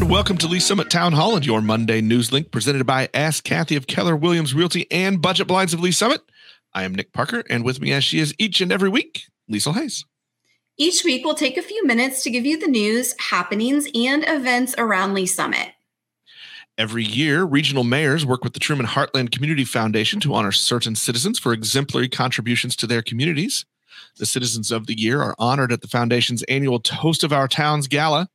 and welcome to Lee's Summit Town Hall and your Monday news link presented by Ask Kathy of Keller Williams Realty and Budget Blinds of Lee's Summit. I am Nick Parker, and with me, as she is each and every week, Liesl Hayes. Each week, we'll take a few minutes to give you the news, happenings, and events around Lee's Summit. Every year, regional mayors work with the Truman Heartland Community Foundation to honor certain citizens for exemplary contributions to their communities. The Citizens of the Year are honored at the foundation's annual Toast of Our Towns Gala.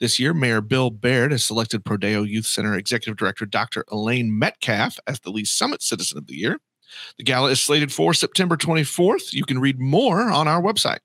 This year, Mayor Bill Baird has selected Prodeo Youth Center Executive Director Dr. Elaine Metcalf as the Lee's Summit Citizen of the Year. The gala is slated for September 24th. You can read more on our website.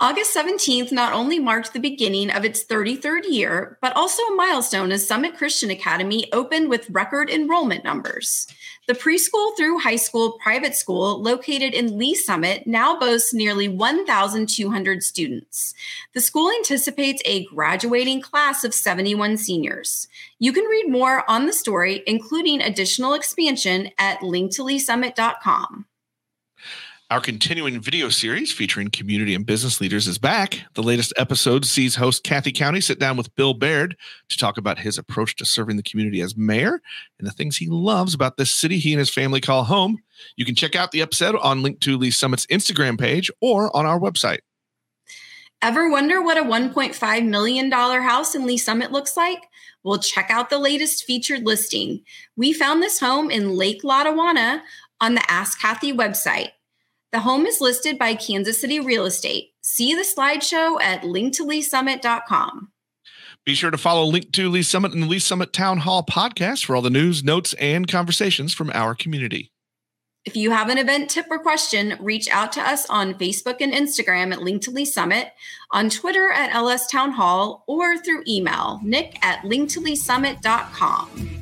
August 17th not only marked the beginning of its 33rd year, but also a milestone as Summit Christian Academy opened with record enrollment numbers. The preschool through high school private school located in Lee's Summit now boasts nearly 1,200 students. The school anticipates a graduating class of 71 seniors. You can read more on the story, including additional expansion, at linktoleesummit.com. Our continuing video series featuring community and business leaders is back. The latest episode sees host Kathy County sit down with Bill Baird to talk about his approach to serving the community as mayor and the things he loves about this city he and his family call home. You can check out the episode on Link to Lee's Summit's Instagram page or on our website. Ever wonder what a $1.5 million house in Lee's Summit looks like? Well, check out the latest featured listing. We found this home in Lake Lotawana on the Ask Kathy website. The home is listed by Kansas City Real Estate. See the slideshow at linktoleesummit.com. Be sure to follow Link to Lee's Summit and the Lee's Summit Town Hall podcast for all the news, notes, and conversations from our community. If you have an event tip or question, reach out to us on Facebook and Instagram at Link to Lee's Summit, on Twitter at LS Town Hall, or through email, nick at linktoleesummit.com.